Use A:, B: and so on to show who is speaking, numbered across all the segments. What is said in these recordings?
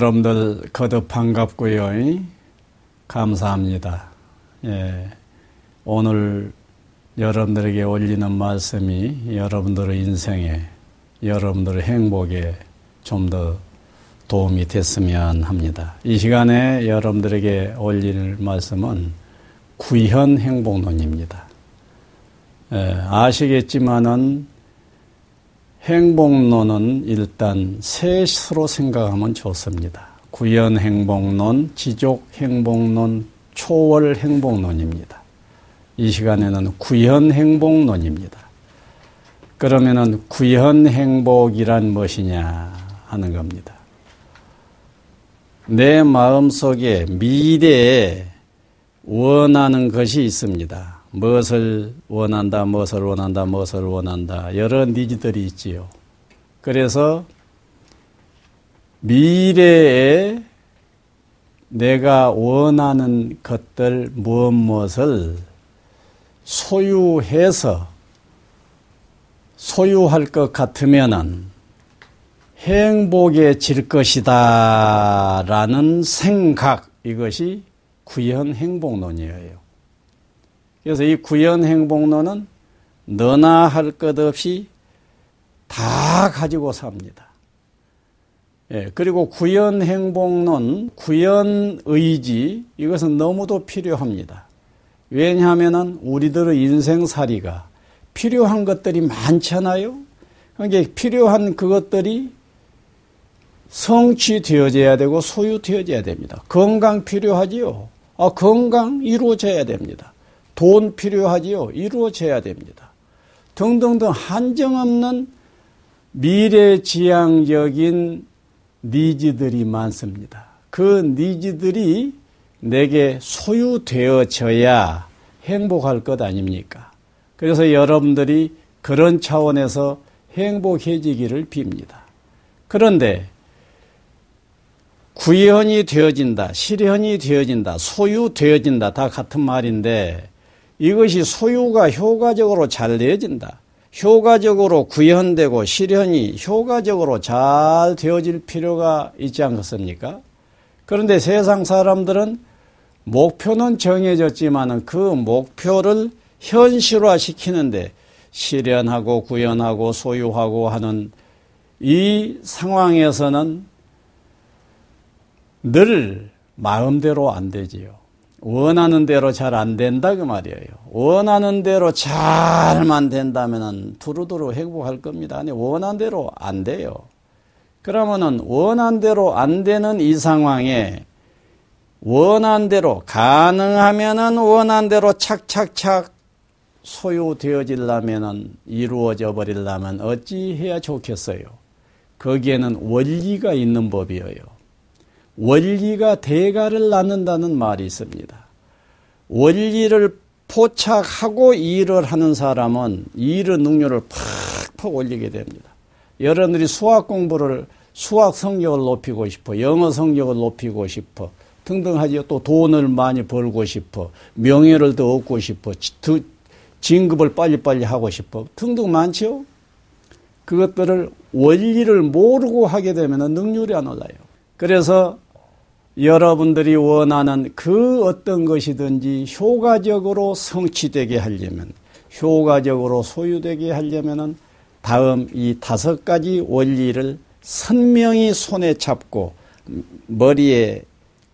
A: 여러분들 거듭 반갑고요. 감사합니다. 예, 오늘 여러분들에게 올리는 말씀이 여러분들의 인생에, 여러분들의 행복에 좀 더 도움이 됐으면 합니다. 이 시간에 여러분들에게 올릴 말씀은 구현 행복론입니다. 예, 아시겠지만은 행복론은 일단 셋으로 생각하면 좋습니다. 구현 행복론, 지족 행복론, 초월 행복론입니다. 이 시간에는 구현 행복론입니다. 그러면은 구현 행복이란 무엇이냐 하는 겁니다. 내 마음 속에 미래에 원하는 것이 있습니다. 무엇을 원한다, 무엇을 원한다, 무엇을 원한다. 여러 니즈들이 있지요. 그래서 미래에 내가 원하는 것들 무엇 무엇을 소유해서 소유할 것 같으면은 행복해질 것이다 라는 생각 이것이 구현 행복론이에요. 그래서 이 구현 행복론은 너나 할 것 없이 다 가지고 삽니다. 예, 그리고 구현 행복론, 구현 의지 이것은 너무도 필요합니다. 왜냐하면은 우리들의 인생살이가 필요한 것들이 많잖아요. 그러니까 필요한 그것들이 성취되어져야 되고 소유되어져야 됩니다. 건강 필요하지요. 아, 건강 이루어져야 됩니다. 돈 필요하지요. 이루어져야 됩니다. 등등등 한정없는 미래지향적인 니즈들이 많습니다. 그 니즈들이 내게 소유되어져야 행복할 것 아닙니까? 그래서 여러분들이 그런 차원에서 행복해지기를 빕니다. 그런데 구현이 되어진다, 실현이 되어진다, 소유되어진다 다 같은 말인데 이것이 소유가 효과적으로 잘 되어진다. 효과적으로 구현되고 실현이 효과적으로 잘 되어질 필요가 있지 않겠습니까? 그런데 세상 사람들은 목표는 정해졌지만 그 목표를 현실화 시키는데 실현하고 구현하고 소유하고 하는 이 상황에서는 늘 마음대로 안 되지요. 원하는 대로 잘 안 된다 그 말이에요. 원하는 대로 잘만 된다면은 두루두루 행복할 겁니다. 아니 원하는 대로 안 돼요. 그러면은 원한 대로 안 되는 이 상황에 원한 대로 가능하면은 원한 대로 착착착 소유되어질라면은 이루어져 버리려면 어찌 해야 좋겠어요? 거기에는 원리가 있는 법이에요. 원리가 대가를 낳는다는 말이 있습니다. 원리를 포착하고 일을 하는 사람은 일의 능률을 팍팍 올리게 됩니다. 여러분들이 수학 공부를 수학 성적을 높이고 싶어, 영어 성적을 높이고 싶어, 등등 하지요. 또 돈을 많이 벌고 싶어, 명예를 더 얻고 싶어, 진급을 빨리빨리 하고 싶어, 등등 많죠. 그것들을 원리를 모르고 하게 되면 능률이 안 올라요. 그래서 여러분들이 원하는 그 어떤 것이든지 효과적으로 성취되게 하려면, 효과적으로 소유되게 하려면은 다음 이 다섯 가지 원리를 선명히 손에 잡고 머리에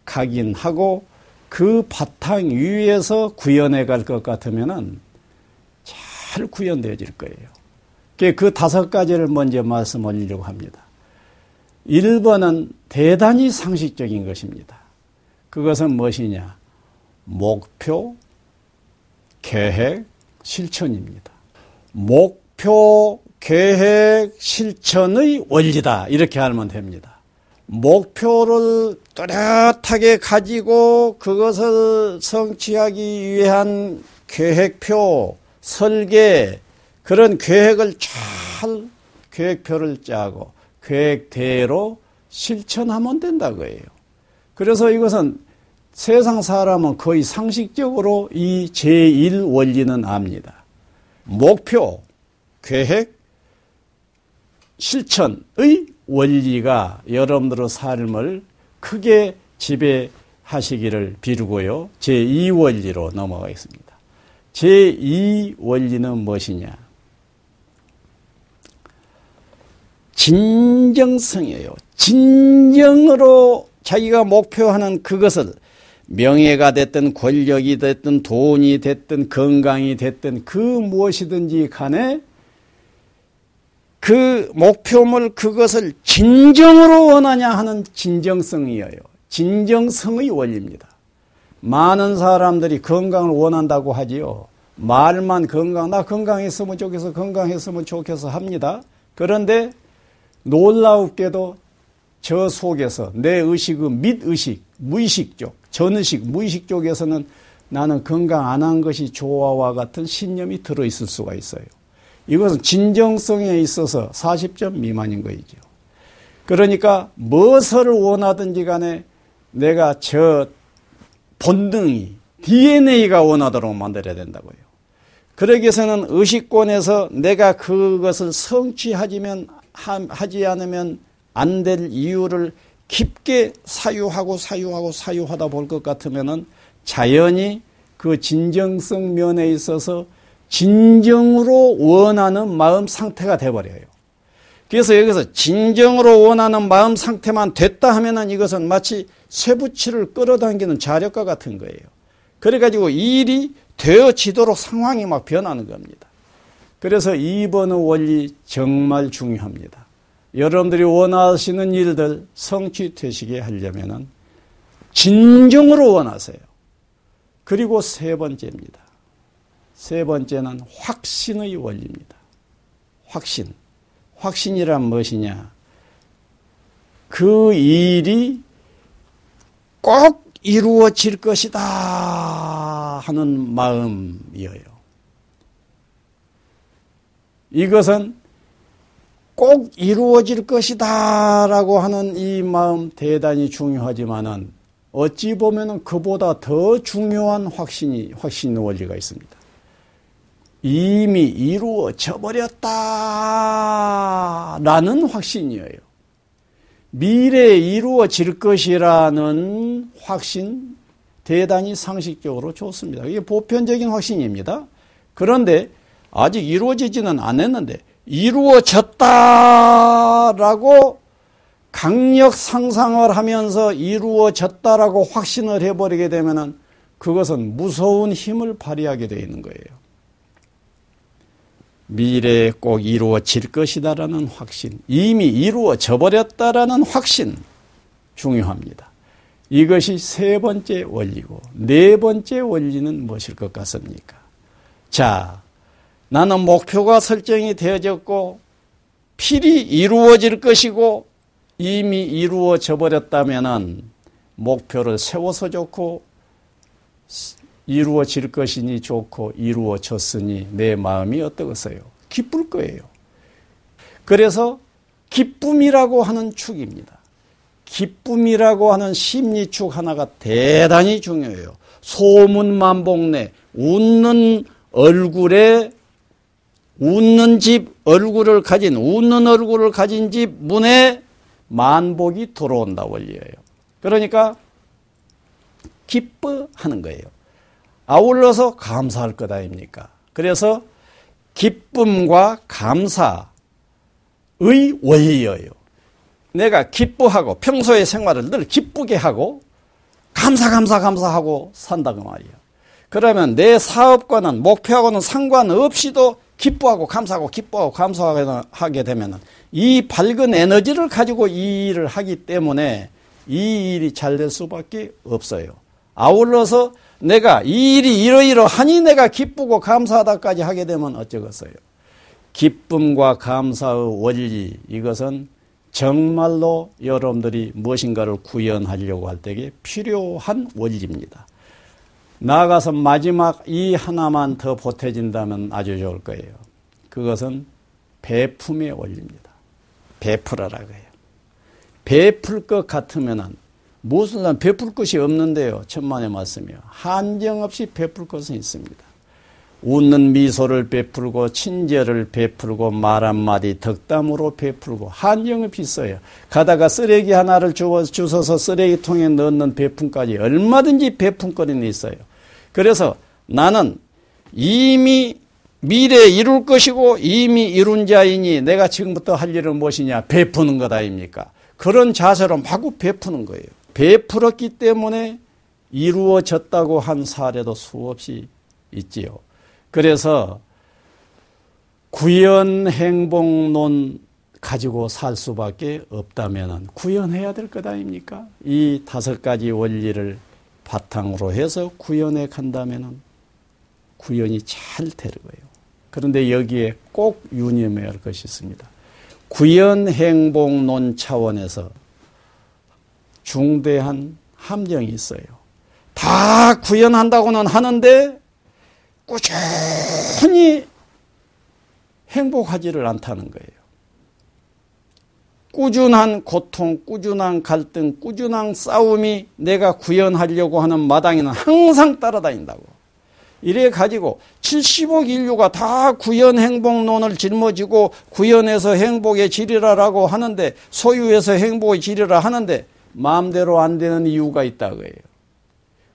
A: 각인하고 그 바탕 위에서 구현해 갈 것 같으면은 잘 구현되어질 거예요. 그 다섯 가지를 먼저 말씀 올리려고 합니다. 1번은 대단히 상식적인 것입니다. 그것은 무엇이냐? 목표, 계획, 실천입니다. 목표, 계획, 실천의 원리다. 이렇게 알면 됩니다. 목표를 뚜렷하게 가지고 그것을 성취하기 위한 계획표, 설계, 그런 계획을 잘 계획표를 짜고 계획대로 실천하면 된다고해요 그래서 이것은 세상 사람은 거의 상식적으로 이 제1 원리는 압니다. 목표, 계획, 실천의 원리가 여러분들의 삶을 크게 지배하시기를 비르고요. 제2 원리로 넘어가겠습니다. 제2 원리는 무엇이냐? 진정성이에요. 진정으로 자기가 목표하는 그것을 명예가 됐든 권력이 됐든 돈이 됐든 건강이 됐든 그 무엇이든지 간에 그 목표물 그것을 진정으로 원하냐 하는 진정성이에요. 진정성의 원리입니다. 많은 사람들이 건강을 원한다고 하지요. 말만 건강, 나 건강했으면 좋겠어, 건강했으면 좋겠어 합니다. 그런데 놀라웁게도 저 속에서 내 의식은 밑의식, 무의식 쪽, 전의식, 무의식 쪽에서는 나는 건강 안 한 것이 좋아와 같은 신념이 들어 있을 수가 있어요. 이것은 진정성에 있어서 40점 미만인 거이죠. 그러니까 무엇을 원하든지 간에 내가 저 본능이 DNA가 원하도록 만들어야 된다고요. 그러기 위해서는 의식권에서 내가 그것을 성취하지면 하지 않으면 안 될 이유를 깊게 사유하고 사유하고 사유하다 볼 것 같으면은 자연히 그 진정성 면에 있어서 진정으로 원하는 마음 상태가 돼버려요. 그래서 여기서 진정으로 원하는 마음 상태만 됐다 하면은 이것은 마치 쇠붙이를 끌어당기는 자력과 같은 거예요. 그래가지고 일이 되어지도록 상황이 막 변하는 겁니다. 그래서 2번의 원리 정말 중요합니다. 여러분들이 원하시는 일들 성취되시게 하려면 진정으로 원하세요. 그리고 세 번째입니다. 세 번째는 확신의 원리입니다. 확신. 확신이란 무엇이냐? 그 일이 꼭 이루어질 것이다 하는 마음이에요. 이것은 꼭 이루어질 것이다 라고 하는 이 마음 대단히 중요하지만은 어찌 보면은 그보다 더 중요한 확신이, 확신 원리가 있습니다. 이미 이루어져 버렸다 라는 확신이에요. 미래에 이루어질 것이라는 확신 대단히 상식적으로 좋습니다. 이게 보편적인 확신입니다. 그런데 아직 이루어지지는 않았는데 이루어졌다라고 강력 상상을 하면서 이루어졌다라고 확신을 해버리게 되면은 그것은 무서운 힘을 발휘하게 되어 있는 거예요. 미래에 꼭 이루어질 것이다라는 확신, 이미 이루어져 버렸다라는 확신 중요합니다. 이것이 세 번째 원리고 네 번째 원리는 무엇일 것 같습니까? 자, 나는 목표가 설정이 되어졌고 필히 이루어질 것이고 이미 이루어져 버렸다면은 목표를 세워서 좋고 이루어질 것이니 좋고 이루어졌으니 내 마음이 어떠겠어요? 기쁠 거예요. 그래서 기쁨이라고 하는 축입니다. 기쁨이라고 하는 심리축 하나가 대단히 중요해요. 소문만복내 웃는 얼굴에 웃는 집 얼굴을 가진 웃는 얼굴을 가진 집 문에 만복이 들어온다 원리예요. 그러니까 기뻐하는 거예요. 아울러서 감사할 것 아닙니까? 그래서 기쁨과 감사의 원리예요. 내가 기뻐하고 평소의 생활을 늘 기쁘게 하고 감사 감사 감사하고 산다고 말이에요. 그러면 내 사업과는 목표하고는 상관없이도 기뻐하고 감사하고 기뻐하고 감사하게 되면 이 밝은 에너지를 가지고 이 일을 하기 때문에 이 일이 잘 될 수밖에 없어요. 아울러서 내가 이 일이 이러이러하니 내가 기쁘고 감사하다까지 하게 되면 어쩌겠어요. 기쁨과 감사의 원리 이것은 정말로 여러분들이 무엇인가를 구현하려고 할 때에 필요한 원리입니다. 나아가서 마지막 이 하나만 더 보태진다면 아주 좋을 거예요. 그것은 배품의 원리입니다. 베풀어라고 해요. 베풀 것 같으면은 무슨 난 베풀 것이 없는데요. 천만의 말씀이요. 한정 없이 베풀 것은 있습니다. 웃는 미소를 베풀고 친절을 베풀고 말 한마디 덕담으로 베풀고 한정이 비어요 가다가 쓰레기 하나를 주워서 쓰레기통에 넣는 베품까지 얼마든지 베품거리는 있어요. 그래서 나는 이미 미래에 이룰 것이고 이미 이룬 자이니 내가 지금부터 할 일은 무엇이냐 베푸는 것 아닙니까? 그런 자세로 마구 베푸는 거예요. 베풀었기 때문에 이루어졌다고 한 사례도 수없이 있지요. 그래서 구현행복론 가지고 살 수밖에 없다면 구현해야 될 것 아닙니까? 이 다섯 가지 원리를 바탕으로 해서 구현해 간다면 구현이 잘 되는 거예요. 그런데 여기에 꼭 유념해야 할 것이 있습니다. 구현행복론 차원에서 중대한 함정이 있어요. 다 구현한다고는 하는데 꾸준히 행복하지를 않다는 거예요. 꾸준한 고통, 꾸준한 갈등, 꾸준한 싸움이 내가 구현하려고 하는 마당에는 항상 따라다닌다고. 이래 가지고 70억 인류가 다 구현 행복론을 짊어지고 구현해서 행복의 질이라라고 하는데 소유해서 행복의 질이라 하는데 마음대로 안 되는 이유가 있다고 해요.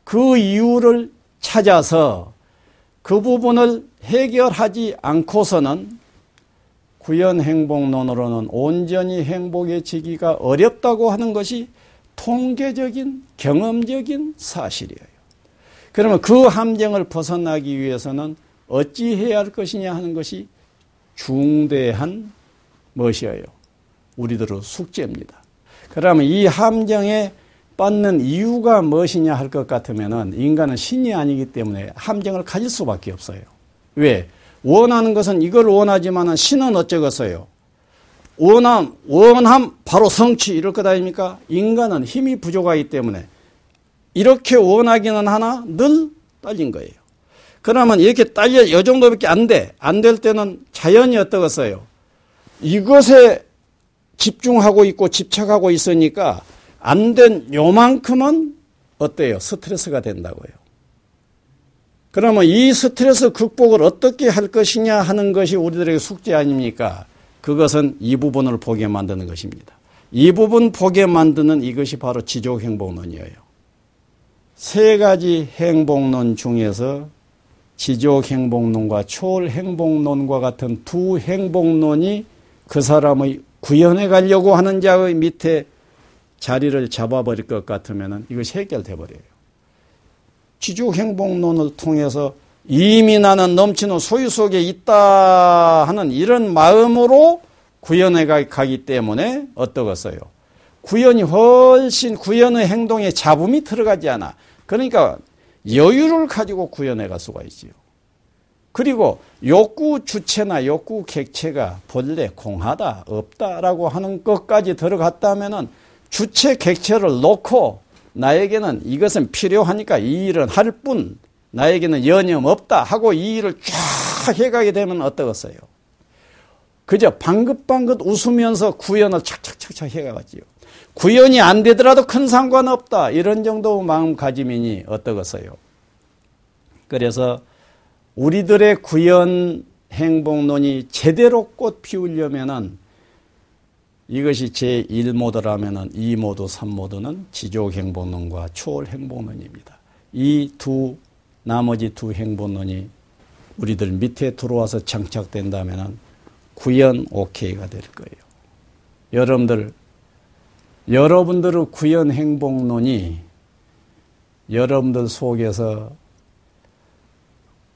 A: 그 이유를 찾아서 그 부분을 해결하지 않고서는 구현 행복론으로는 온전히 행복해지기가 어렵다고 하는 것이 통계적인 경험적인 사실이에요. 그러면 그 함정을 벗어나기 위해서는 어찌 해야 할 것이냐 하는 것이 중대한 무엇이에요? 우리들의 숙제입니다. 그러면 이 함정에 빠는 이유가 무엇이냐 할 것 같으면 인간은 신이 아니기 때문에 함정을 가질 수밖에 없어요. 왜? 원하는 것은 이걸 원하지만 신은 어쩌겠어요? 원함, 원함, 바로 성취, 이럴 것 아닙니까? 인간은 힘이 부족하기 때문에 이렇게 원하기는 하나 늘 딸린 거예요. 그러면 이렇게 딸려, 이 정도밖에 안 돼. 안 될 때는 자연이 어떠겠어요? 이것에 집중하고 있고 집착하고 있으니까 안 된 요만큼은 어때요? 스트레스가 된다고요. 그러면 이 스트레스 극복을 어떻게 할 것이냐 하는 것이 우리들에게 숙제 아닙니까? 그것은 이 부분을 보게 만드는 것입니다. 이 부분 보게 만드는 이것이 바로 지족행복론이에요. 세 가지 행복론 중에서 지족행복론과 초월행복론과 같은 두 행복론이 그 사람의 구현해 가려고 하는 자의 밑에 자리를 잡아버릴 것 같으면 이것이 해결돼 버려요. 지주행복론을 통해서 이미 나는 넘치는 소유 속에 있다 하는 이런 마음으로 구현해 가기 때문에 어떠겠어요? 구현이 훨씬 구현의 행동에 잡음이 들어가지 않아. 그러니까 여유를 가지고 구현해 갈 수가 있지요. 그리고 욕구 주체나 욕구 객체가 본래 공하다, 없다라고 하는 것까지 들어갔다면은 주체 객체를 놓고 나에게는 이것은 필요하니까 이 일은 할 뿐, 나에게는 여념 없다 하고 이 일을 쫙 해가게 되면 어떠겠어요? 그저 방긋방긋 웃으면서 구현을 착착착착 해가지요. 구현이 안 되더라도 큰 상관없다. 이런 정도 마음가짐이니 어떠겠어요? 그래서 우리들의 구현 행복론이 제대로 꽃 피우려면은 이것이 제1모드라면 2모드, 3모드는 지족행복론과 초월행복론입니다. 이 두, 나머지 두 행복론이 우리들 밑에 들어와서 장착된다면 구현 오케이가 될 거예요. 여러분들, 여러분들의 구현 행복론이 여러분들 속에서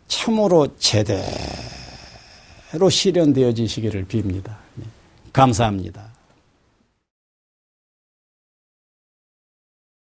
A: 참으로 제대로 실현되어지시기를 빕니다. 네. 감사합니다.